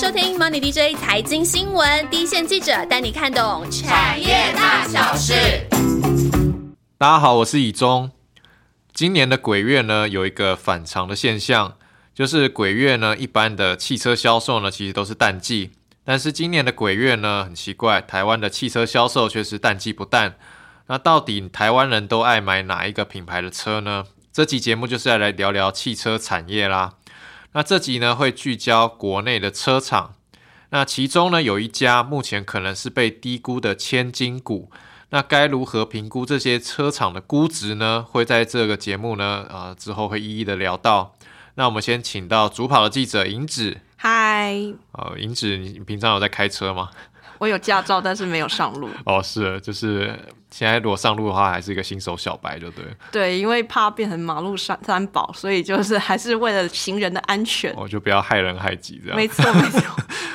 收听 Money DJ 财经新闻，第一线记者带你看懂产业大小事。大家好，我是以中。今年的鬼月呢，有一个反常的现象，就是鬼月呢，一般的汽车销售呢，其实都是淡季，但是今年的鬼月呢，很奇怪，台湾的汽车销售却是淡季不淡。那到底台湾人都爱买哪一个品牌的车呢？这期节目就是要来聊聊汽车产业啦。那这集呢会聚焦国内的车厂，那其中呢有一家目前可能是被低估的千金股，那该如何评估这些车厂的估值呢？会在这个节目呢啊之后会一一的聊到。那我们先请到主跑的记者银子，嗨，呃，银子，你平常有在开车吗？我有驾照，但是没有上路。哦，是，就是现在如果上路的话，还是一个新手小白，就对。对，因为怕变成马路三三宝，所以就是还是为了行人的安全，我就不要害人害己这样。没错，没错。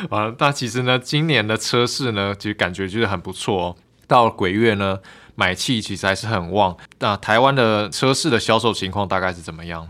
啊，那其实呢，今年的车市呢，其实感觉就是很不错哦。到鬼月呢，买气其实还是很旺。那台湾的车市的销售情况大概是怎么样？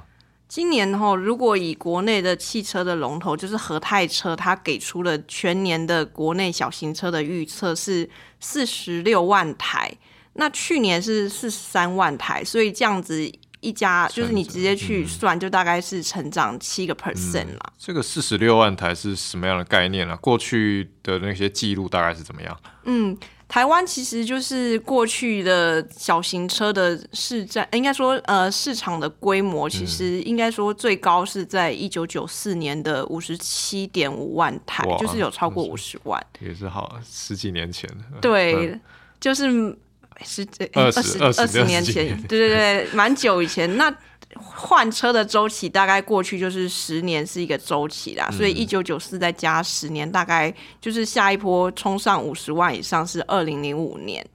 今年哈，如果以国内的汽车的龙头就是和泰车，它给出了全年的国内小型车的预测是四十六万台，那去年是四十三万台，所以这样子一家就是你直接去算，就大概是成长七个 percent 啦。这个四十六万台是什么样的概念呢？过去的那些记录大概是怎么样？嗯。台湾其实就是过去的小型车的市占，应该说呃市场的规模，其实应该说最高是在一九九四年的五十七点五万台，就是有超过五十万，也是好十几年前。对，就是十二十二十年前，对对对，蛮久以前那。换车的周期大概过去就是十年是一个周期啦，所以一九九四再加十年，大概就是下一波冲上五十万以上是二零零五年。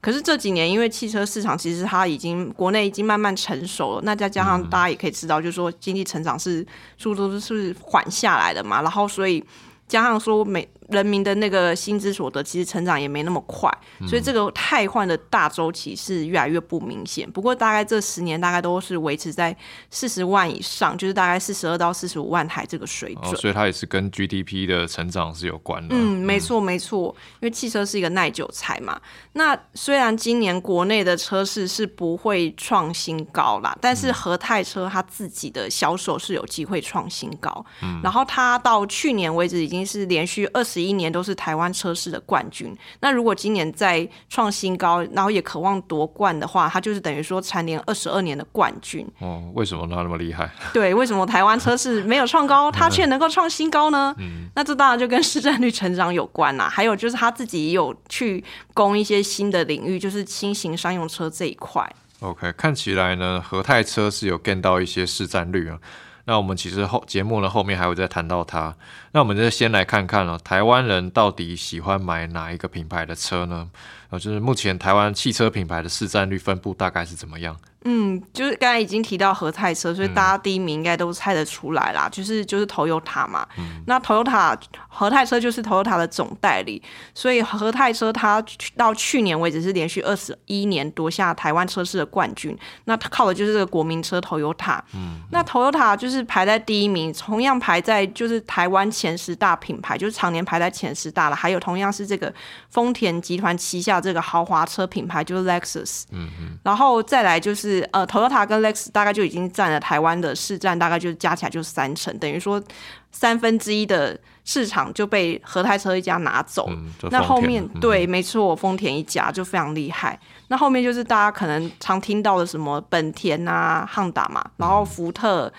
可是这几年因为汽车市场其实它已经国内已经慢慢成熟了，那再加上大家也可以知道，就是说经济成长是速度是缓下来的嘛，然后所以加上说每。人民的那个薪资所得其实成长也没那么快，所以这个汰换的大周期是越来越不明显。不过大概这十年大概都是维持在四十万以上，就是大概四十二到四十五万台这个水准。所以它也是跟 GDP 的成长是有关的。嗯，没错没错，因为汽车是一个耐久材嘛。那虽然今年国内的车市是不会创新高啦，但是和泰车它自己的销售是有机会创新高。嗯，然后它到去年为止已经是连续二十。十一年都是台湾车市的冠军。那如果今年再创新高，然后也渴望夺冠的话，他就是等于说蝉联二十二年的冠军。哦，为什么他那么厉害？对，为什么台湾车市没有创高，他却能够创新高呢？嗯，那这当然就跟市占率成长有关啦。还有就是他自己也有去攻一些新的领域，就是轻型商用车这一块。OK，看起来呢，和泰车是有 gain 到一些市占率啊。那我们其实后节目呢后面还会再谈到它。那我们就先来看看了，台湾人到底喜欢买哪一个品牌的车呢？呃，就是目前台湾汽车品牌的市占率分布大概是怎么样？嗯，就是刚才已经提到和泰车，所以大家第一名应该都猜得出来啦，就是就是 Toyota 嘛。那 Toyota 和泰车就是 Toyota 的总代理，所以和泰车它到去年为止是连续二十一年夺下台湾车市的冠军。那它靠的就是这个国民车 Toyota。嗯，那 Toyota 就是排在第一名，同样排在就是台湾前十大品牌，就是常年排在前十大了。还有同样是这个丰田集团旗下这个豪华车品牌，就是 Lexus。嗯嗯，然后再来就是。呃，Toyota 跟 Lex 大概就已经占了台湾的市占，大概就加起来就是三成，等于说三分之一的市场就被合泰车一家拿走。那后面对，没错，丰田一家就非常厉害。那后面就是大家可能常听到的什么本田啊、汉达嘛，然后福特、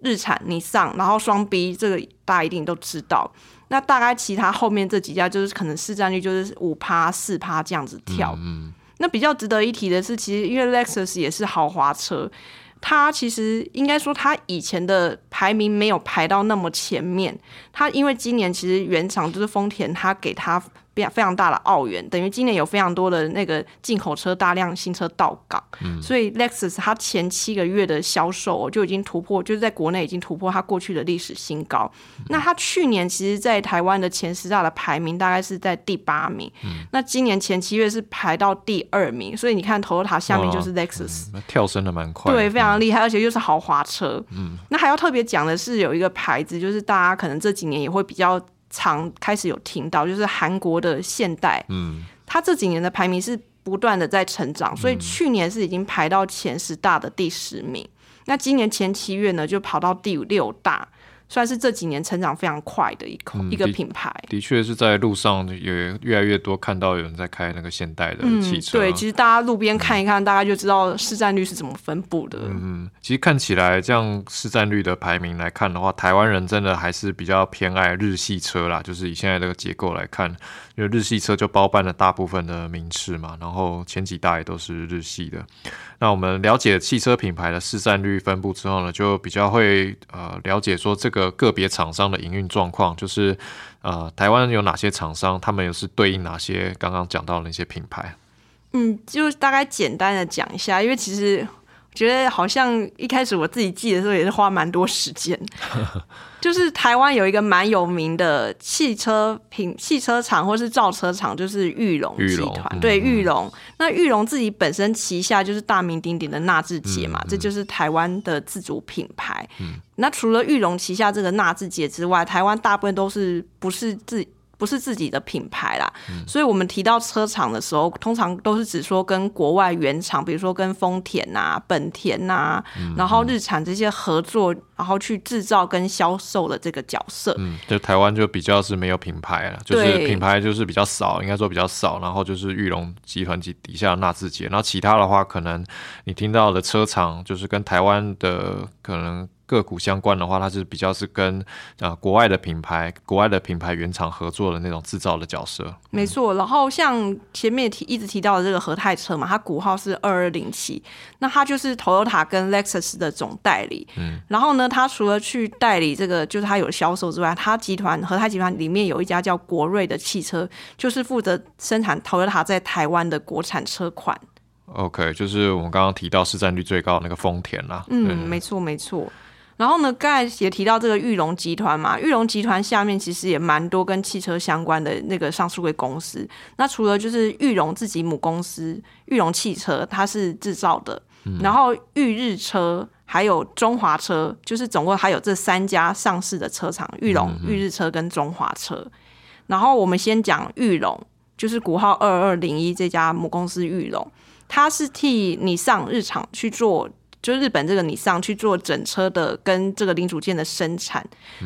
日产、尼桑，然后双 B，这个大家一定都知道。那大概其他后面这几家就是可能市占率就是五趴、四趴这样子跳。嗯。那比较值得一提的是，其实因为 Lexus 也是豪华车，它其实应该说它以前的排名没有排到那么前面，它因为今年其实原厂就是丰田，它给它。非常大的澳元，等于今年有非常多的那个进口车大量新车到港，所以 Lexus 它前七个月的销售就已经突破，就是在国内已经突破它过去的历史新高。那它去年其实，在台湾的前十大的排名大概是在第八名，那今年前七月是排到第二名，所以你看 Toyota 下面就是 Lexus，跳升的蛮快，对，非常厉害，而且又是豪华车。嗯，那还要特别讲的是，有一个牌子，就是大家可能这几年也会比较。常开始有听到，就是韩国的现代，嗯，它这几年的排名是不断的在成长，所以去年是已经排到前十大的第十名，那今年前七月呢就跑到第六大。算是这几年成长非常快的一口、一个品牌，的确是在路上也越来越多看到有人在开那个现代的汽车。对，其实大家路边看一看，大概就知道市占率是怎么分布的。嗯，其实看起来这样市占率的排名来看的话，台湾人真的还是比较偏爱日系车啦。就是以现在这个结构来看，因为日系车就包办了大部分的名次嘛，然后前几代也都是日系的。那我们了解汽车品牌的市占率分布之后呢，就比较会呃了解说这个个别厂商的营运状况，就是呃台湾有哪些厂商，他们又是对应哪些刚刚讲到的那些品牌？嗯，就大概简单的讲一下，因为其实。觉得好像一开始我自己记的时候也是花蛮多时间，就是台湾有一个蛮有名的汽车品汽车厂或是造车厂，就是玉龙集团。对，玉龙。那玉龙自己本身旗下就是大名鼎鼎的纳智捷嘛，这就是台湾的自主品牌。那除了玉龙旗下这个纳智捷之外，台湾大部分都是不是自。不是自己的品牌啦，所以我们提到车厂的时候，通常都是指说跟国外原厂，比如说跟丰田呐、本田呐，然后日产这些合作，然后去制造跟销售的这个角色。嗯，就台湾就比较是没有品牌了，就是品牌就是比较少，应该说比较少。然后就是玉龙集团底底下纳智捷，然后其他的话，可能你听到的车厂就是跟台湾的可能。个股相关的话，它是比较是跟啊国外的品牌、国外的品牌原厂合作的那种制造的角色。没错，然后像前面提一直提到的这个和泰车嘛，它股号是二二零七，那它就是 Toyota 跟 Lexus 的总代理。嗯，然后呢，它除了去代理这个，就是它有销售之外，它集团和泰集团里面有一家叫国瑞的汽车，就是负责生产 Toyota 在台湾的国产车款。OK，就是我们刚刚提到市占率最高的那个丰田啦。嗯，没错，没错。然后呢，刚才也提到这个玉龙集团嘛，玉龙集团下面其实也蛮多跟汽车相关的那个上市公司。那除了就是玉龙自己母公司玉龙汽车，它是制造的，然后玉日车还有中华车，就是总共还有这三家上市的车厂：玉龙、玉日车跟中华车。然后我们先讲玉龙，就是股号二二零一这家母公司玉龙，它是替你上日厂去做。就日本这个，你上去做整车的跟这个零组件的生产，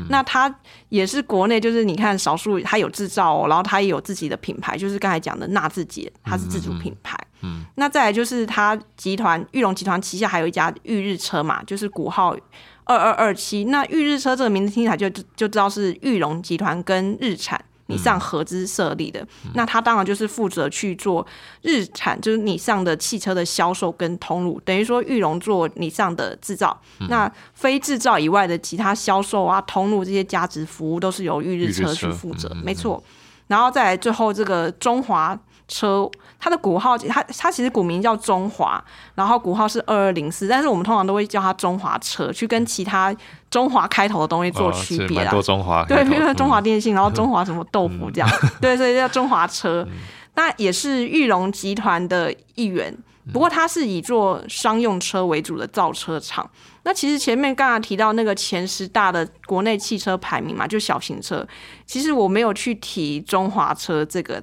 那它也是国内，就是你看少数它有制造，然后它也有自己的品牌，就是刚才讲的纳智捷，它是自主品牌。嗯，那再来就是它集团玉龙集团旗下还有一家玉日车嘛，就是股号二二二七。那玉日车这个名字听起来就就知道是玉龙集团跟日产。你上合资设立的，那他当然就是负责去做日产，就是你上的汽车的销售跟通路，等于说玉龙做你上的制造，那非制造以外的其他销售啊、通路这些价值服务都是由玉日车去负责，没错。然后再来最后这个中华。车，它的股号，它它其实股名叫中华，然后股号是二二零四，但是我们通常都会叫它中华车，去跟其他中华开头的东西做区别啊。多中华，对，比如说中华电信，然后中华什么豆腐这样，对，所以叫中华车。那也是玉龙集团的一员，不过它是以做商用车为主的造车厂。那其实前面刚刚提到那个前十大的国内汽车排名嘛，就小型车，其实我没有去提中华车这个。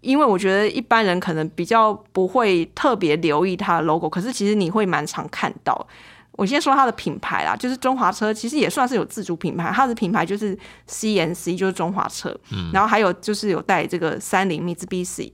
因为我觉得一般人可能比较不会特别留意它的 logo，可是其实你会蛮常看到。我先说它的品牌啦，就是中华车，其实也算是有自主品牌，它的品牌就是 CNC，就是中华车。嗯，然后还有就是有带这个三菱、Mitsubishi，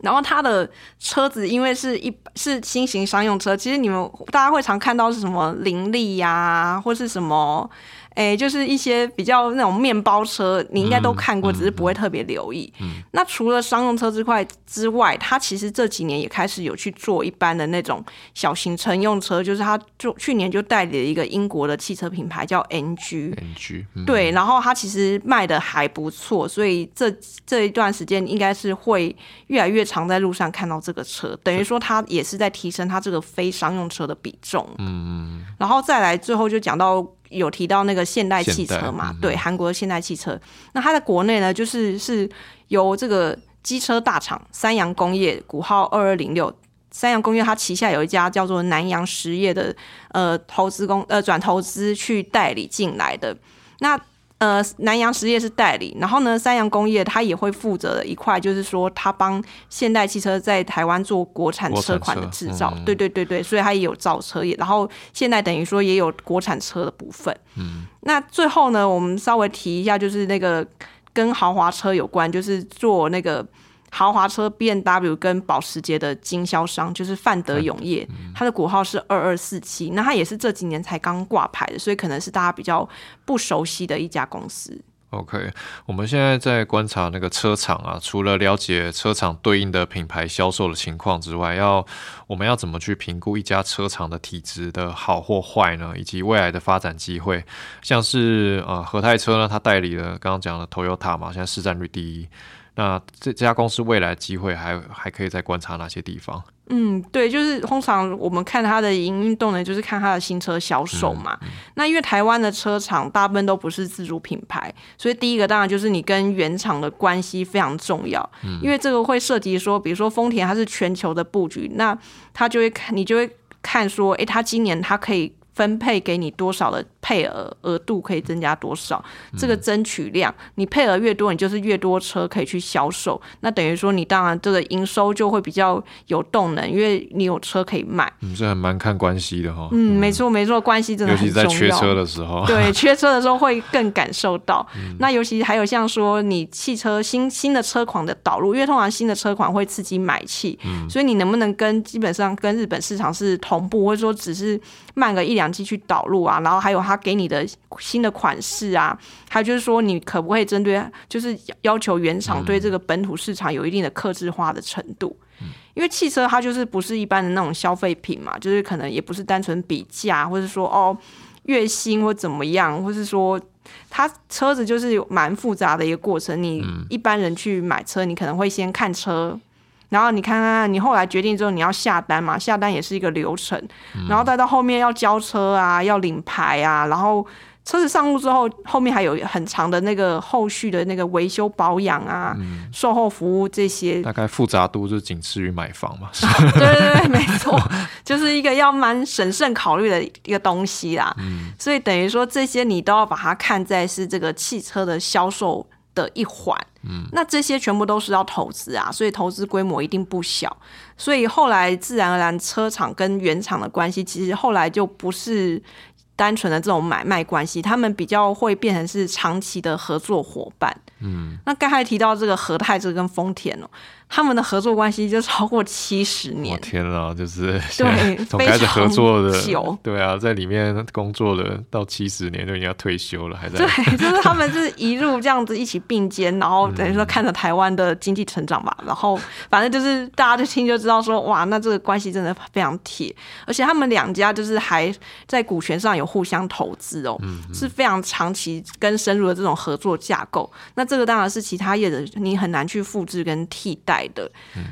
然后它的车子因为是一是新型商用车，其实你们大家会常看到是什么林立呀，或是什么。哎，就是一些比较那种面包车，你应该都看过，只是不会特别留意。那除了商用车之块之外，它其实这几年也开始有去做一般的那种小型乘用车，就是它就去年就代理了一个英国的汽车品牌叫 NG。NG 对，然后它其实卖的还不错，所以这这一段时间应该是会越来越常在路上看到这个车，等于说它也是在提升它这个非商用车的比重。嗯嗯，然后再来最后就讲到。有提到那个现代汽车嘛？对，韩国的现代汽车。那它在国内呢，就是是由这个机车大厂三洋工业股号二二零六，三洋工业它旗下有一家叫做南洋实业的呃投资公呃转投资去代理进来的。那呃，南洋实业是代理，然后呢，三洋工业它也会负责一块，就是说它帮现代汽车在台湾做国产车款的制造，对对对对，所以它也有造车业，然后现在等于说也有国产车的部分。嗯，那最后呢，我们稍微提一下，就是那个跟豪华车有关，就是做那个。豪华车 B N W 跟保时捷的经销商就是范德永业，它的股号是二二四七，那它也是这几年才刚挂牌的，所以可能是大家比较不熟悉的一家公司。OK，我们现在在观察那个车厂啊，除了了解车厂对应的品牌销售的情况之外，要我们要怎么去评估一家车厂的体质的好或坏呢？以及未来的发展机会，像是呃和泰车呢，它代理了刚刚讲的 Toyota 嘛，现在市占率第一。那这这家公司未来机会还还可以再观察哪些地方？嗯，对，就是通常我们看它的营运动能，就是看它的新车销售嘛。那因为台湾的车厂大部分都不是自主品牌，所以第一个当然就是你跟原厂的关系非常重要。嗯，因为这个会涉及说，比如说丰田它是全球的布局，那它就会看，你就会看说，诶，它今年它可以分配给你多少的。配额额度可以增加多少？这个争取量，你配额越多，你就是越多车可以去销售。那等于说，你当然这个营收就会比较有动能，因为你有车可以卖。嗯，这还蛮看关系的哈。嗯，没错没错，关系真的很重要。尤其在缺车的时候，对，缺车的时候会更感受到。那尤其还有像说，你汽车新新的车款的导入，因为通常新的车款会刺激买气，嗯所以你能不能跟基本上跟日本市场是同步，或者说只是慢个一两季去导入啊？然后还有他。给你的新的款式啊，还有就是说，你可不可以针对，就是要求原厂对这个本土市场有一定的克制化的程度？因为汽车它就是不是一般的那种消费品嘛，就是可能也不是单纯比价，或者说哦月薪或怎么样，或是说它车子就是有蛮复杂的一个过程。你一般人去买车，你可能会先看车。然后你看看，你后来决定之后，你要下单嘛？下单也是一个流程，然后再到后面要交车啊，要领牌啊，然后车子上路之后，后面还有很长的那个后续的那个维修保养啊，售后服务这些。大概复杂度就仅次于买房嘛。对对对，没错，就是一个要蛮审慎考虑的一个东西啦。所以等于说这些你都要把它看在是这个汽车的销售。的一环，嗯，那这些全部都是要投资啊，所以投资规模一定不小，所以后来自然而然车厂跟原厂的关系，其实后来就不是单纯的这种买卖关系，他们比较会变成是长期的合作伙伴，嗯，那刚才提到这个和泰这跟丰田哦。他们的合作关系就超过七十年，天啊，就是对，从开始合作的久，对啊，在里面工作的到七十年就已经要退休了，还在对，就是他们是一路这样子一起并肩，然后等于说看着台湾的经济成长吧，然后反正就是大家就听就知道说哇，那这个关系真的非常铁，而且他们两家就是还在股权上有互相投资哦，是非常长期跟深入的这种合作架构，那这个当然是其他业者你很难去复制跟替代。的，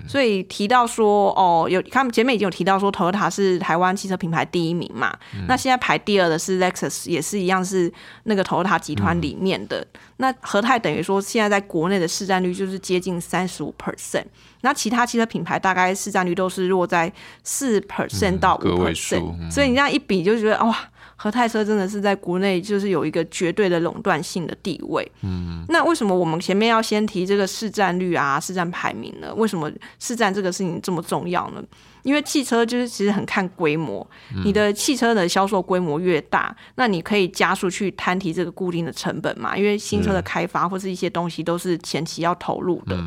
所以提到说哦，有他们前面已经有提到说，Toyota 是台湾汽车品牌第一名嘛？那现在排第二的是 Lexus，也是一样是那个 Toyota 集团里面的。那和泰等于说现在在国内的市占率就是接近三十五 percent，那其他汽车品牌大概市占率都是落在四 percent 到五 percent，所以你这样一比就觉得哇。和泰车真的是在国内就是有一个绝对的垄断性的地位。嗯，那为什么我们前面要先提这个市占率啊、市占排名呢？为什么市占这个事情这么重要呢？因为汽车就是其实很看规模，你的汽车的销售规模越大，那你可以加速去摊提这个固定的成本嘛。因为新车的开发或是一些东西都是前期要投入的。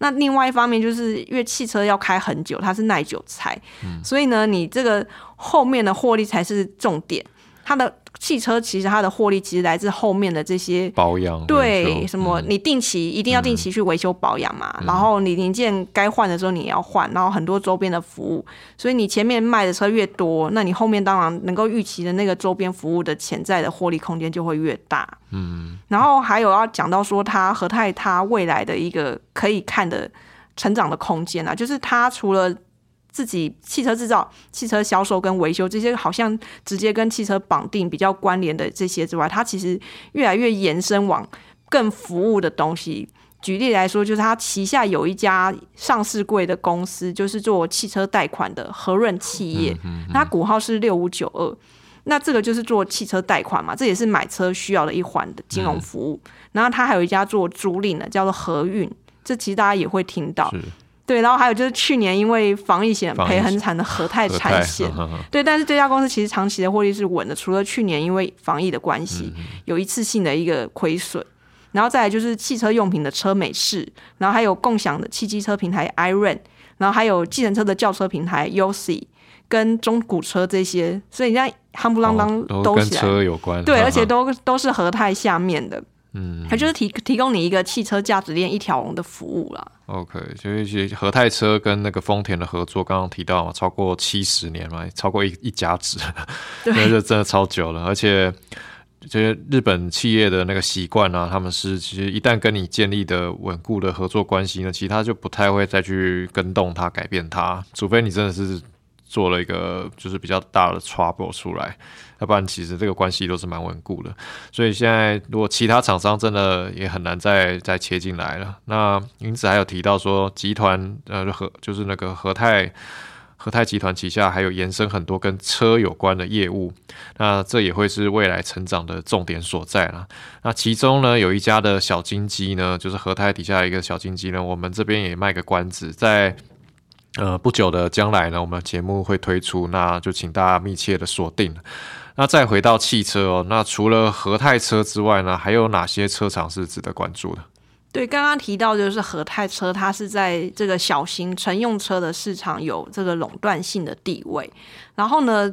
那另外一方面就是因为汽车要开很久，它是耐久材，所以呢，你这个后面的获利才是重点。它的汽车其实它的获利其实来自后面的这些保养，对什么你定期一定要定期去维修保养嘛，然后你零件该换的时候你也要换，然后很多周边的服务，所以你前面卖的车越多，那你后面当然能够预期的那个周边服务的潜在的获利空间就会越大。嗯，然后还有要讲到说它和泰它未来的一个可以看的成长的空间啊，就是它除了自己汽车制造、汽车销售跟维修这些，好像直接跟汽车绑定比较关联的这些之外，它其实越来越延伸往更服务的东西。举例来说，就是它旗下有一家上市贵的公司，就是做汽车贷款的和润企业，它股号是六五九二。那这个就是做汽车贷款嘛，这也是买车需要的一环的金融服务。然后它还有一家做租赁的，叫做和运，这其实大家也会听到。对，然后还有就是去年因为防疫险赔很惨的和泰产险，对，但是这家公司其实长期的获利是稳的，除了去年因为防疫的关系有一次性的一个亏损，然后再来就是汽车用品的车美仕，然后还有共享的汽机车平台 iRent，然后还有计程车的轿车平台 UC 跟中古车这些，所以人家夯不啷当都跟车有关，对，而且都都是和泰下面的。嗯，它就是提提供你一个汽车价值链一条龙的服务啦。OK，所以其实和泰车跟那个丰田的合作，刚刚提到嘛，超过七十年嘛，超过一一家子，那就真的超久了。而且这些日本企业的那个习惯啊，他们是其实一旦跟你建立的稳固的合作关系呢，其他就不太会再去跟动它、改变它，除非你真的是做了一个就是比较大的 trouble 出来。要不然，其实这个关系都是蛮稳固的。所以现在，如果其他厂商真的也很难再再切进来了。那因此还有提到说，集团呃和就是那个和泰和泰集团旗下还有延伸很多跟车有关的业务。那这也会是未来成长的重点所在了。那其中呢，有一家的小金鸡呢，就是和泰底下一个小金鸡呢，我们这边也卖个关子，在呃不久的将来呢，我们节目会推出，那就请大家密切的锁定。那再回到汽车哦，那除了和泰车之外呢，还有哪些车厂是值得关注的？对，刚刚提到就是和泰车，它是在这个小型乘用车的市场有这个垄断性的地位。然后呢，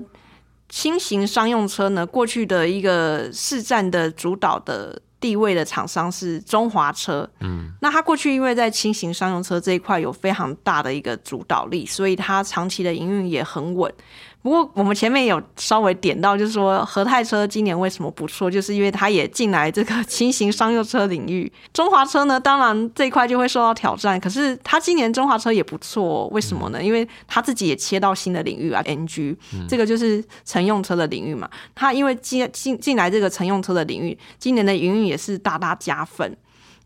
轻型商用车呢，过去的一个市占的主导的地位的厂商是中华车。嗯，那它过去因为在轻型商用车这一块有非常大的一个主导力，所以它长期的营运也很稳。不过我们前面有稍微点到，就是说和泰车今年为什么不错，就是因为它也进来这个轻型商用车领域。中华车呢，当然这一块就会受到挑战。可是它今年中华车也不错，为什么呢？因为它自己也切到新的领域啊，NG，这个就是乘用车的领域嘛。它因为进进进来这个乘用车的领域，今年的营运也是大大加分。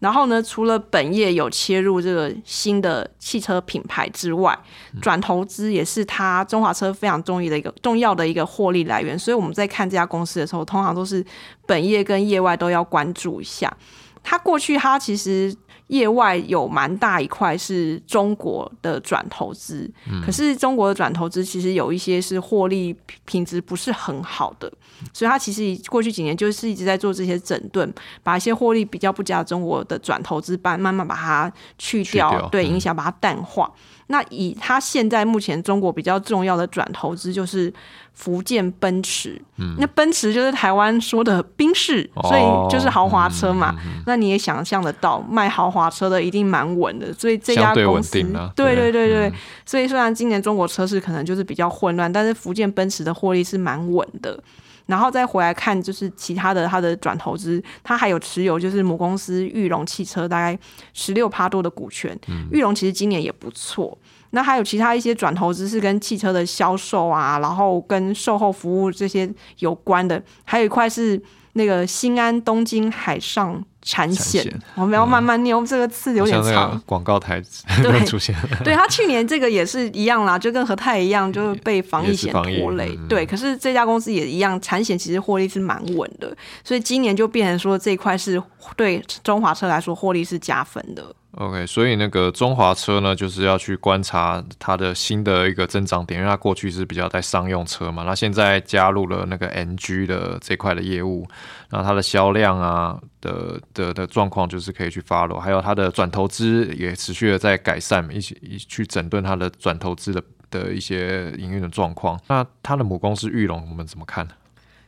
然后呢，除了本业有切入这个新的汽车品牌之外，转投资也是他中华车非常重要的一个重要的一个获利来源。所以我们在看这家公司的时候，通常都是本业跟业外都要关注一下。它过去它其实。业外有蛮大一块是中国的转投资，可是中国的转投资其实有一些是获利品质不是很好的，所以它其实过去几年就是一直在做这些整顿，把一些获利比较不佳的中国的转投资班慢慢把它去掉，对影响把它淡化。那以它现在目前中国比较重要的转投资就是福建奔驰，那奔驰就是台湾说的宾士，所以就是豪华车嘛。那你也想象得到，卖豪华车的一定蛮稳的，所以这家公司对对对对，所以虽然今年中国车市可能就是比较混乱，但是福建奔驰的获利是蛮稳的。然后再回来看，就是其他的它的转投资，它还有持有就是母公司裕隆汽车大概十六趴多的股权。裕隆其实今年也不错。那还有其他一些转投资是跟汽车的销售啊，然后跟售后服务这些有关的。还有一块是那个新安东京海上。产险，我们要慢慢念，这个字有点长。广告台 对出现，对他去年这个也是一样啦，就跟和泰一样，就是被防疫险拖累。对，可是这家公司也一样，产险其实获利是蛮稳的，所以今年就变成说这一块是对中华车来说获利是加分的。OK，所以那个中华车呢，就是要去观察它的新的一个增长点，因为它过去是比较在商用车嘛，那现在加入了那个 NG 的这块的业务，那它的销量啊的的的状况就是可以去 follow，还有它的转投资也持续的在改善，一起一去整顿它的转投资的的一些营运的状况。那它的母公司玉龙，我们怎么看呢？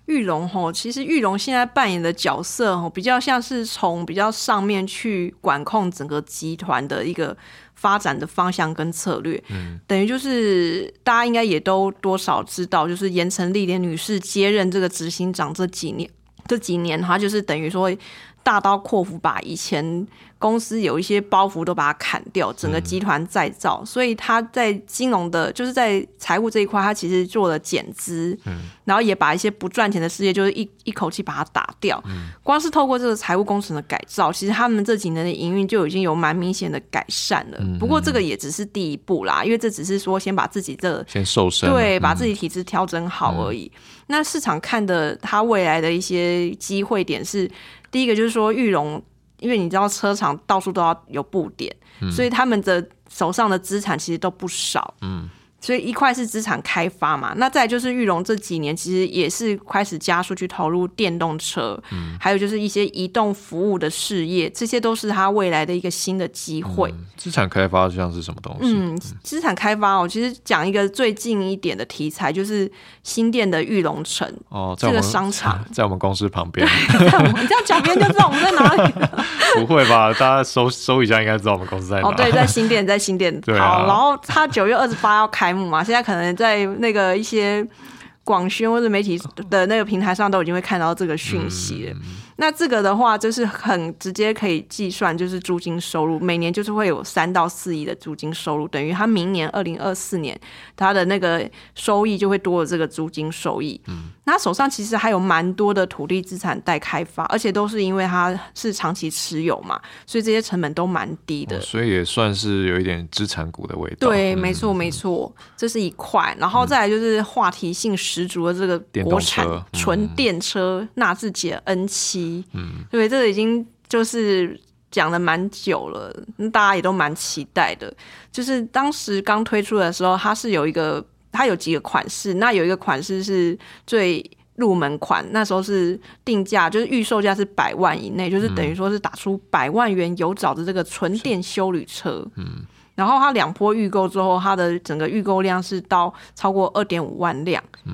玉龙吼，其实玉龙现在扮演的角色吼，比较像是从比较上面去管控整个集团的一个发展的方向跟策略。嗯，等于就是大家应该也都多少知道，就是严城丽莲女士接任这个执行长这几年，这几年她就是等于说大刀阔斧把以前公司有一些包袱都把它砍掉，整个集团再造，所以他在金融的，就是在财务这一块，他其实做了减资，嗯，然后也把一些不赚钱的事业，就是一一口气把它打掉。嗯，光是透过这个财务工程的改造，其实他们这几年的营运就已经有蛮明显的改善了。不过这个也只是第一步啦，因为这只是说先把自己这先瘦身，对，把自己体质调整好而已。那市场看的他未来的一些机会点是，第一个就是说玉龙。因为你知道车厂到处都要有布点，所以他们的手上的资产其实都不少。嗯。所以一块是资产开发嘛，那再就是玉龙这几年其实也是开始加速去投入电动车，嗯，还有就是一些移动服务的事业，这些都是它未来的一个新的机会。资产开发像是什么东西？嗯，资产开发哦，其实讲一个最近一点的题材，就是新店的玉龙城哦，这个商场 在我们公司旁边。你这样讲，别人就知道我们在哪里。不会吧？大家搜搜一下，应该知道我们公司在哪。哦，对，在新店，在新店。对啊。然后他九月二十八要开。嘛，现在可能在那个一些广宣或者媒体的那个平台上都已经会看到这个讯息了。那这个的话，就是很直接可以计算，就是租金收入每年就是会有三到四亿的租金收入，等于他明年二零二四年他的那个收益就会多了这个租金收益。嗯，那手上其实还有蛮多的土地资产待开发，而且都是因为他是长期持有嘛，所以这些成本都蛮低的，所以也算是有一点资产股的味道。对，没错没错，这是一块，然后再来就是话题性十足的这个国产纯电车纳智捷 N 七。嗯，对，这个已经就是讲了蛮久了，大家也都蛮期待的。就是当时刚推出的时候，它是有一个，它有几个款式，那有一个款式是最入门款，那时候是定价，就是预售价是百万以内，就是等于说是打出百万元有找的这个纯电修旅车。嗯，然后它两波预购之后，它的整个预购量是到超过二点五万辆。嗯。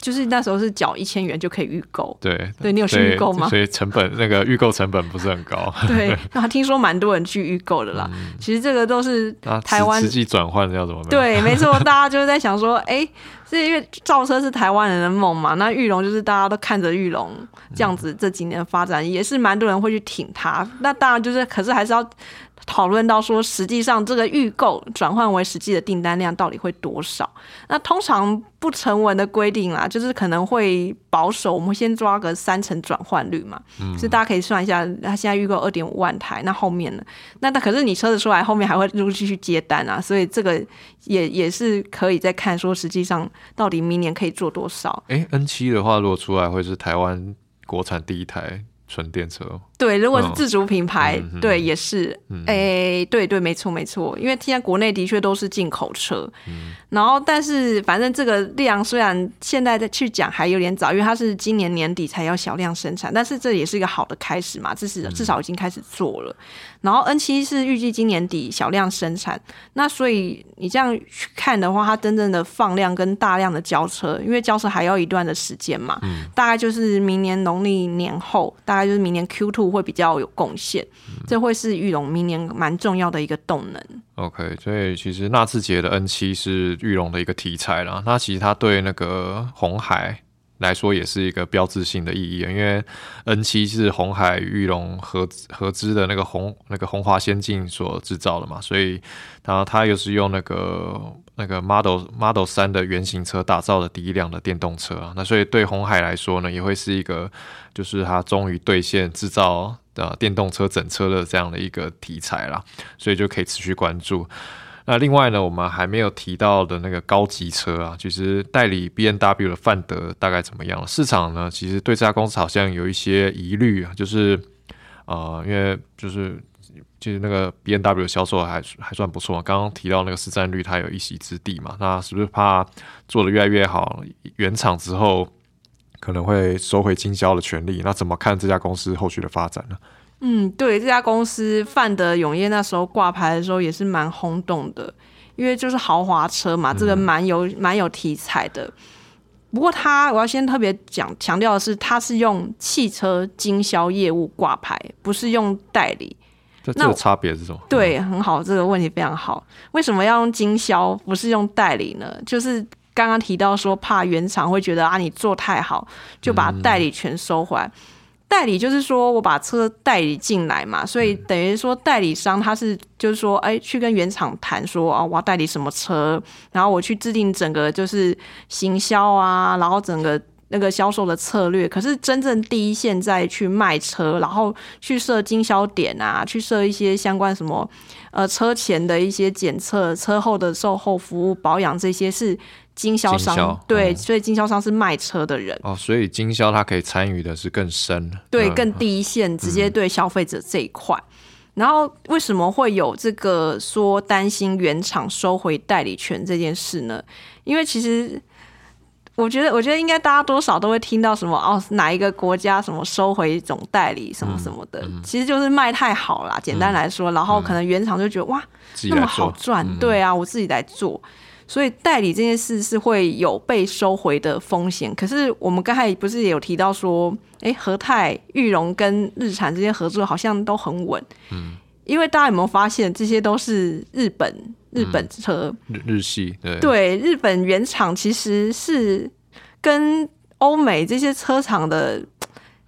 就是那时候是缴一千元就可以预购，对，对你有去预购吗？所以成本那个预购成本不是很高。对，那听说蛮多人去预购的啦。其实这个都是台湾实际转换要怎么？对，没错，大家就是在想说，哎，是因为造车是台湾人的梦嘛？那玉龙就是大家都看着玉龙这样子这几年的发展，也是蛮多人会去挺它。那当然就是，可是还是要。讨论到说，实际上这个预购转换为实际的订单量到底会多少？那通常不成文的规定啦，就是可能会保守，我们先抓个三成转换率嘛。嗯，所以大家可以算一下，他现在预购二点五万台，那后面呢？那但可是你车子出来，后面还会陆续去接单啊，所以这个也也是可以再看说，实际上到底明年可以做多少？哎，N 七的话，如果出来会是台湾国产第一台纯电车。对，如果是自主品牌，对，也是，哎，对对，没错没错，因为现在国内的确都是进口车，然后但是反正这个量虽然现在再去讲还有点早，因为它是今年年底才要小量生产，但是这也是一个好的开始嘛，至少至少已经开始做了。然后 N 七是预计今年底小量生产，那所以你这样去看的话，它真正的放量跟大量的交车，因为交车还要一段的时间嘛，大概就是明年农历年后，大概就是明年 Q two。会比较有贡献，这会是玉龙明年蛮重要的一个动能。OK，所以其实纳智捷的 N 七是玉龙的一个题材啦。那其实它对那个红海来说也是一个标志性的意义，因为 N 七是红海玉龙合合资的那个红那个红华先进所制造的嘛，所以然后它又是用那个那个 Model Model 三的原型车打造的第一辆的电动车啊。那所以对红海来说呢，也会是一个。就是它终于兑现制造的电动车整车的这样的一个题材啦，所以就可以持续关注。那另外呢，我们还没有提到的那个高级车啊，其实代理 B N W 的范德大概怎么样了？市场呢，其实对这家公司好像有一些疑虑啊，就是呃，因为就是就是那个 B N W 销售还还算不错，刚刚提到那个市占率，它有一席之地嘛，那是不是怕做的越来越好，原厂之后？可能会收回经销的权利，那怎么看这家公司后续的发展呢？嗯，对，这家公司范德永业那时候挂牌的时候也是蛮轰动的，因为就是豪华车嘛，这个蛮有蛮有题材的。不过他，我要先特别讲强调的是，他是用汽车经销业务挂牌，不是用代理。这这个差别是什么？对，很好，这个问题非常好。为什么要用经销，不是用代理呢？就是。刚刚提到说，怕原厂会觉得啊，你做太好，就把代理权收回来。代理就是说我把车代理进来嘛，所以等于说代理商他是就是说，哎，去跟原厂谈说啊，我要代理什么车，然后我去制定整个就是行销啊，然后整个那个销售的策略。可是真正第一线在去卖车，然后去设经销点啊，去设一些相关什么呃车前的一些检测、车后的售后服务、保养这些是。经销商对，所以经销商是卖车的人。哦，所以经销他可以参与的是更深，对，更第一线，直接对消费者这一块。然后为什么会有这个说担心原厂收回代理权这件事呢？因为其实我觉得，我觉得应该大家多少都会听到什么哦，哪一个国家什么收回总代理什么什么的，其实就是卖太好啦。简单来说，然后可能原厂就觉得哇，那么好赚，对啊，我自己来做。所以代理这件事是会有被收回的风险。可是我们刚才不是也有提到说，哎，和泰、玉龙跟日产这些合作好像都很稳。嗯，因为大家有没有发现，这些都是日本日本车，日日系对对，日本原厂其实是跟欧美这些车厂的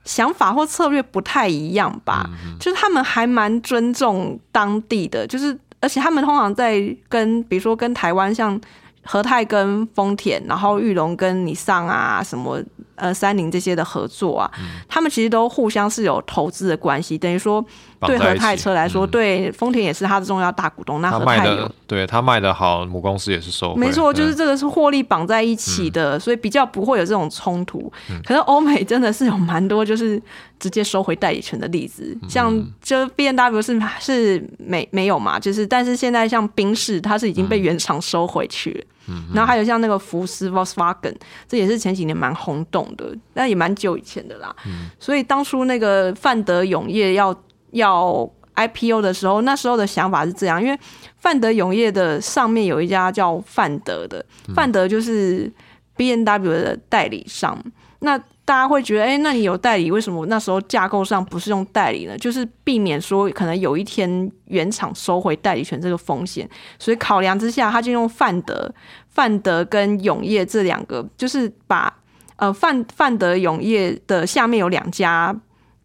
想法或策略不太一样吧？就是他们还蛮尊重当地的，就是。而且他们通常在跟，比如说跟台湾像和泰跟丰田，然后玉龙跟你上啊什么。呃，三菱这些的合作啊，他们其实都互相是有投资的关系，等于说对和泰车来说，对丰田也是他的重要大股东。那和泰有对他卖的好，母公司也是收。没错，就是这个是获利绑在一起的，所以比较不会有这种冲突。可是欧美真的是有蛮多就是直接收回代理权的例子，像就 B N W 是是没没有嘛，就是但是现在像宾士，它是已经被原厂收回去了。然后还有像那个福斯 Volkswagen，这也是前几年蛮轰动的，但也蛮久以前的啦。所以当初那个范德永业要要 IPO 的时候，那时候的想法是这样，因为范德永业的上面有一家叫范德的，范德就是 B N W 的代理商。那大家会觉得，哎，那你有代理，为什么那时候架构上不是用代理呢？就是避免说可能有一天原厂收回代理权这个风险，所以考量之下，他就用范德、范德跟永业这两个，就是把呃范范德永业的下面有两家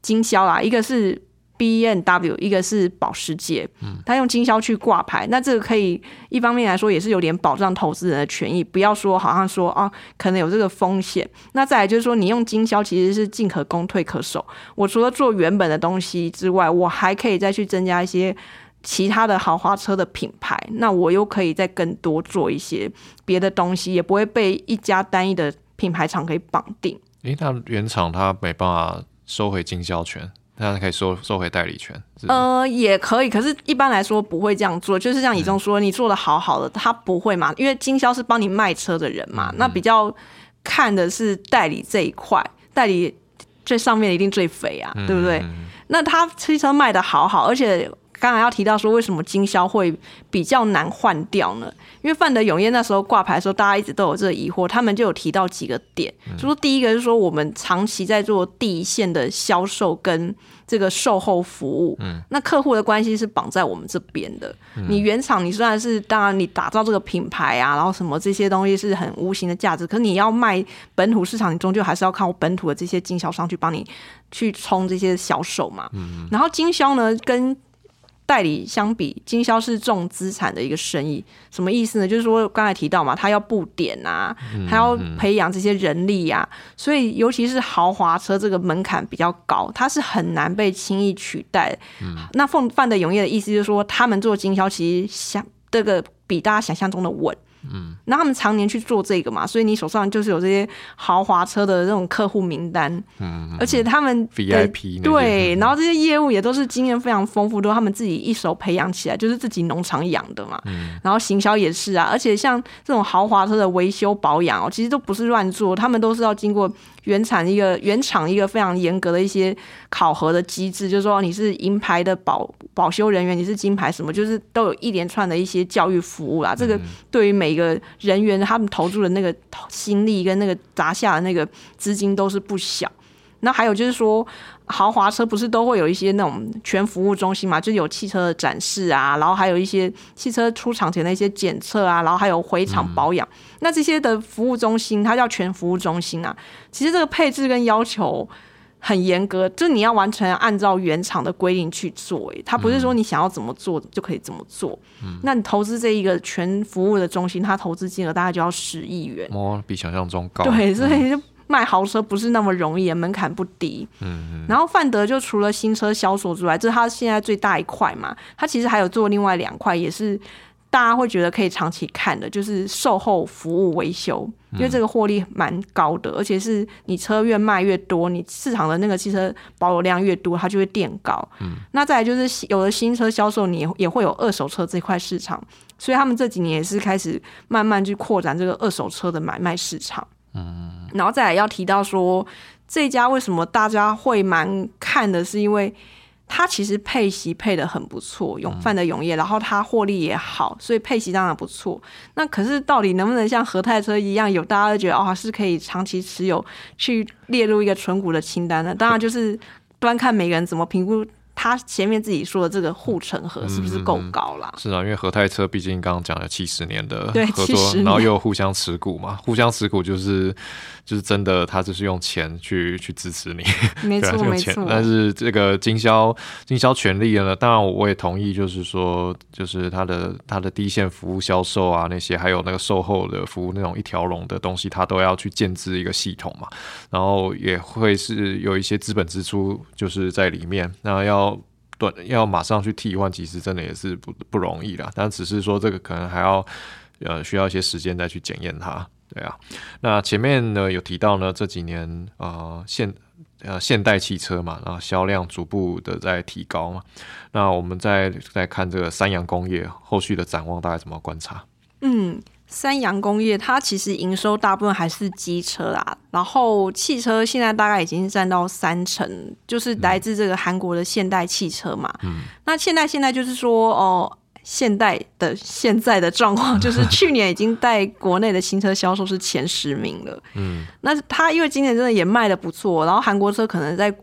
经销啦，一个是。B N W 一个是保时捷，嗯他用经销去挂牌，那这个可以一方面来说也是有点保障投资人的权益，不要说好像说啊可能有这个风险。那再来就是说，你用经销其实是进可攻退可守。我除了做原本的东西之外，我还可以再去增加一些其他的豪华车的品牌，那我又可以再更多做一些别的东西，也不会被一家单一的品牌厂给绑定。诶，那原厂它没办法收回经销权。那可以收收回代理权，呃，也可以，可是一般来说不会这样做。就是像以中说，你做的好好的，他不会嘛，因为经销是帮你卖车的人嘛，那比较看的是代理这一块，代理最上面一定最肥啊，对不对？那他汽车卖的好好，而且。刚才要提到说，为什么经销会比较难换掉呢？因为范德永业那时候挂牌的时候，大家一直都有这个疑惑，他们就有提到几个点，就说第一个是说，我们长期在做第一线的销售跟这个售后服务，嗯，那客户的关系是绑在我们这边的。你原厂你虽然是当然你打造这个品牌啊，然后什么这些东西是很无形的价值，可你要卖本土市场，你终究还是要靠本土的这些经销商去帮你去冲这些销售嘛。嗯，然后经销呢跟代理相比，经销是重资产的一个生意，什么意思呢？就是说刚才提到嘛，他要布点啊，他要培养这些人力啊，所以尤其是豪华车这个门槛比较高，它是很难被轻易取代。那凤范德永业的意思就是说，他们做经销其实想这个比大家想象中的稳。嗯，那他们常年去做这个嘛，所以你手上就是有这些豪华车的这种客户名单，嗯，而且他们 VIP 对，然后这些业务也都是经验非常丰富，都他们自己一手培养起来，就是自己农场养的嘛，嗯，然后行销也是啊，而且像这种豪华车的维修保养哦，其实都不是乱做，他们都是要经过。原厂一个原厂一个非常严格的一些考核的机制，就是说你是银牌的保保修人员，你是金牌什么，就是都有一连串的一些教育服务啦。这个对于每个人员他们投注的那个心力跟那个砸下的那个资金都是不小。那还有就是说。豪华车不是都会有一些那种全服务中心嘛？就有汽车的展示啊，然后还有一些汽车出厂前的一些检测啊，然后还有回厂保养。那这些的服务中心，它叫全服务中心啊。其实这个配置跟要求很严格，就是你要完全按照原厂的规定去做，哎，它不是说你想要怎么做就可以怎么做。嗯，那你投资这一个全服务的中心，它投资金额大概就要十亿元，哦，比想象中高。对，所以就卖豪车不是那么容易，门槛不低。嗯嗯。然后范德就除了新车销售之外，这是他现在最大一块嘛，他其实还有做另外两块，也是。大家会觉得可以长期看的，就是售后服务维修，因为这个获利蛮高的，而且是你车越卖越多，你市场的那个汽车保有量越多，它就会垫高。嗯，那再来就是有了新车销售，你也会有二手车这块市场，所以他们这几年也是开始慢慢去扩展这个二手车的买卖市场。嗯，然后再来要提到说，这家为什么大家会蛮看的，是因为。它其实配息配的很不错，永范的永业，然后它获利也好，所以配息当然不错。那可是到底能不能像和泰车一样，有大家都觉得哦是可以长期持有，去列入一个纯股的清单呢？当然就是端看每个人怎么评估。他前面自己说的这个护城河是不是够高了？是啊，因为和泰车毕竟刚刚讲了七十年的合作，然后又互相持股嘛，互相持股就是就是真的，他就是用钱去去支持你，没错 没错。但是这个经销经销权利呢，当然我也同意，就是说就是他的他的第一线服务销售啊那些，还有那个售后的服务那种一条龙的东西，他都要去建制一个系统嘛，然后也会是有一些资本支出就是在里面，那要。短要马上去替换，其实真的也是不不容易啦。但只是说这个可能还要呃需要一些时间再去检验它，对啊。那前面呢有提到呢这几年啊现呃现代汽车嘛，然后销量逐步的在提高嘛。那我们再再看这个三洋工业后续的展望，大概怎么观察？嗯。三洋工业，它其实营收大部分还是机车啦，然后汽车现在大概已经占到三成，就是来自这个韩国的现代汽车嘛。嗯，那现代现在就是说，哦，现代的现在的状况 就是去年已经在国内的新车销售是前十名了。嗯，那它因为今年真的也卖的不错，然后韩国车可能在。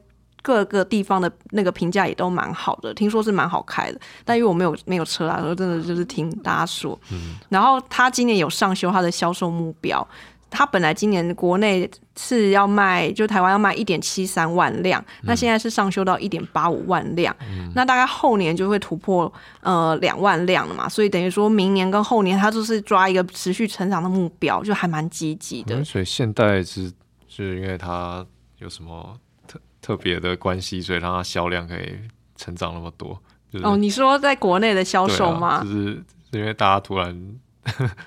各个地方的那个评价也都蛮好的，听说是蛮好开的，但因为我没有没有车啊，我真的就是听大家说。嗯。然后他今年有上修他的销售目标，他本来今年国内是要卖，就台湾要卖一点七三万辆，那现在是上修到一点八五万辆。嗯。那大概后年就会突破呃两万辆了嘛，所以等于说明年跟后年它就是抓一个持续成长的目标，就还蛮积极的。所以现代是是因为它有什么？特特别的关系，所以让它销量可以成长那么多。哦，你说在国内的销售吗？就是因为大家突然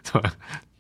突然。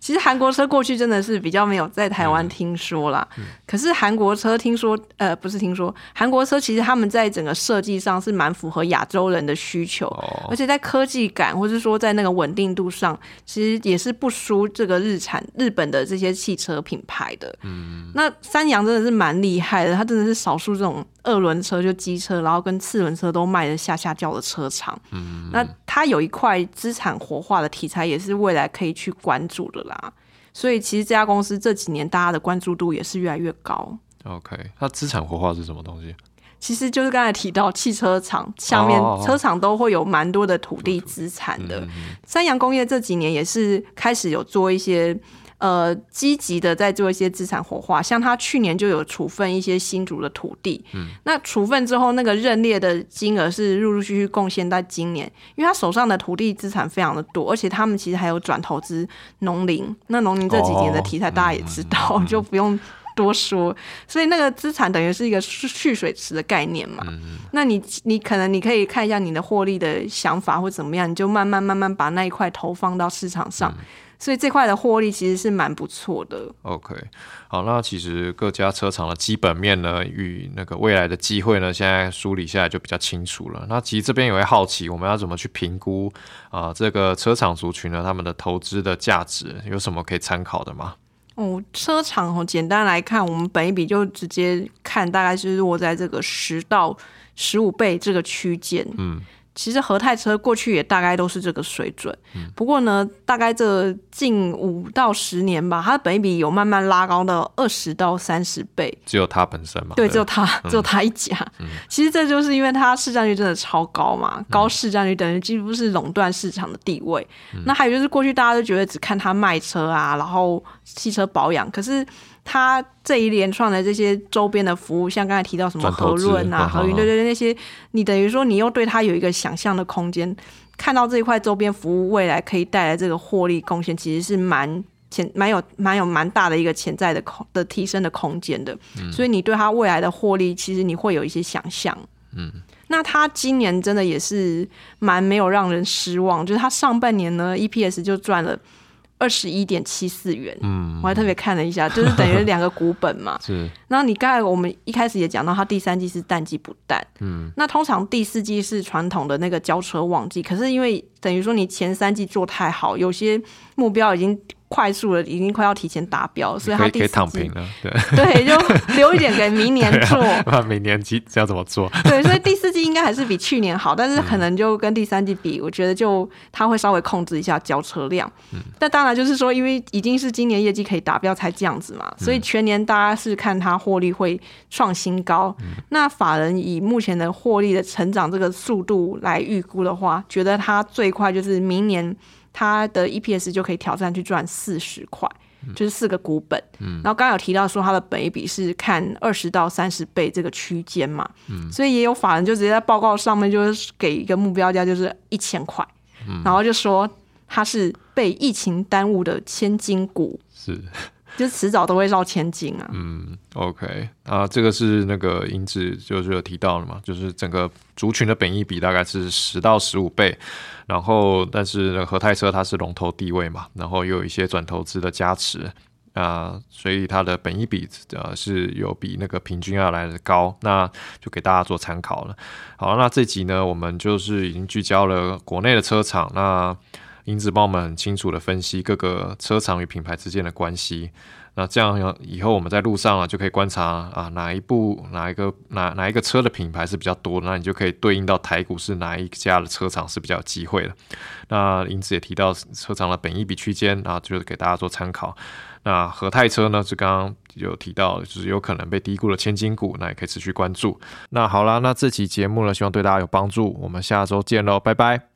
其实韩国车过去真的是比较没有在台湾听说啦，可是韩国车听说，呃，不是听说，韩国车其实他们在整个设计上是蛮符合亚洲人的需求，而且在科技感或是说在那个稳定度上，其实也是不输这个日产日本的这些汽车品牌的。嗯，那三洋真的是蛮厉害的，它真的是少数这种。二轮车就机车，然后跟四轮车都卖的下下叫的车厂。嗯，那它有一块资产活化的题材，也是未来可以去关注的啦。所以其实这家公司这几年大家的关注度也是越来越高。OK，它资产活化是什么东西？其实就是刚才提到汽车厂下面车厂都会有蛮多的土地资产的。三洋工业这几年也是开始有做一些。呃，积极的在做一些资产活化，像他去年就有处分一些新竹的土地，嗯，那处分之后，那个认列的金额是陆陆续续贡献在今年，因为他手上的土地资产非常的多，而且他们其实还有转投资农林，那农林这几年的题材大家也知道，就不用多说，所以那个资产等于是一个蓄水池的概念嘛，那你你可能你可以看一下你的获利的想法或怎么样，你就慢慢慢慢把那一块投放到市场上。所以这块的获利其实是蛮不错的。OK，好，那其实各家车厂的基本面呢，与那个未来的机会呢，现在梳理下来就比较清楚了。那其实这边也会好奇，我们要怎么去评估啊？这个车厂族群呢，他们的投资的价值有什么可以参考的吗？哦，车厂哦，简单来看，我们本一笔就直接看，大概是落在这个十到十五倍这个区间。嗯。其实和泰车过去也大概都是这个水准，不过呢，大概这近五到十年吧，它的本益比有慢慢拉高到二十到三十倍。只有它本身嘛？对，只有它，只有它一家。其实这就是因为它市占率真的超高嘛，高市占率等于几乎是垄断市场的地位。那还有就是过去大家都觉得只看它卖车啊，然后汽车保养，可是。它这一连串的这些周边的服务，像刚才提到什么和润啊、和云，对对对，那些你等于说你又对它有一个想象的空间，看到这一块周边服务未来可以带来这个获利贡献，其实是蛮潜、蛮有、蛮有蛮大的一个潜在的空的提升的空间的。所以你对它未来的获利，其实你会有一些想象。嗯，那它今年真的也是蛮没有让人失望，就是它上半年呢，EPS 就赚了。二十一点七四元，嗯，我还特别看了一下，就是等于 两个股本嘛。是。然后你刚才我们一开始也讲到，它第三季是淡季不淡，嗯，那通常第四季是传统的那个交车旺季，可是因为等于说你前三季做太好，有些目标已经。快速的，已经快要提前达标，所以他可以躺平了。对对，就留一点给明年 做。那明年季要怎么做？对，所以第四季应该还是比去年好，但是可能就跟第三季比，我觉得就他会稍微控制一下交车量。嗯。但当然就是说，因为已经是今年业绩可以达标才这样子嘛，所以全年大家是看它获利会创新高。那法人以目前的获利的成长这个速度来预估的话，觉得它最快就是明年。它的 EPS 就可以挑战去赚四十块，就是四个股本。然后刚刚有提到说它的本一比是看二十到三十倍这个区间嘛，所以也有法人就直接在报告上面就是给一个目标价就是一千块，然后就说它是被疫情耽误的千金股。是。就迟早都会绕千金啊。嗯，OK，啊，这个是那个银子就是有提到了嘛，就是整个族群的本益比大概是十到十五倍，然后但是和泰车它是龙头地位嘛，然后又有一些转投资的加持啊，所以它的本益比呃是有比那个平均要来的高，那就给大家做参考了。好，那这集呢，我们就是已经聚焦了国内的车厂那。英子帮我们很清楚的分析各个车厂与品牌之间的关系，那这样以后我们在路上啊就可以观察啊哪一部哪一个哪哪一个车的品牌是比较多，那你就可以对应到台股是哪一家的车厂是比较有机会的。那英子也提到车厂的本益比区间啊，就是给大家做参考。那和泰车呢，是刚刚有提到，就是有可能被低估的千金股，那也可以持续关注。那好啦，那这期节目呢，希望对大家有帮助，我们下周见喽，拜拜。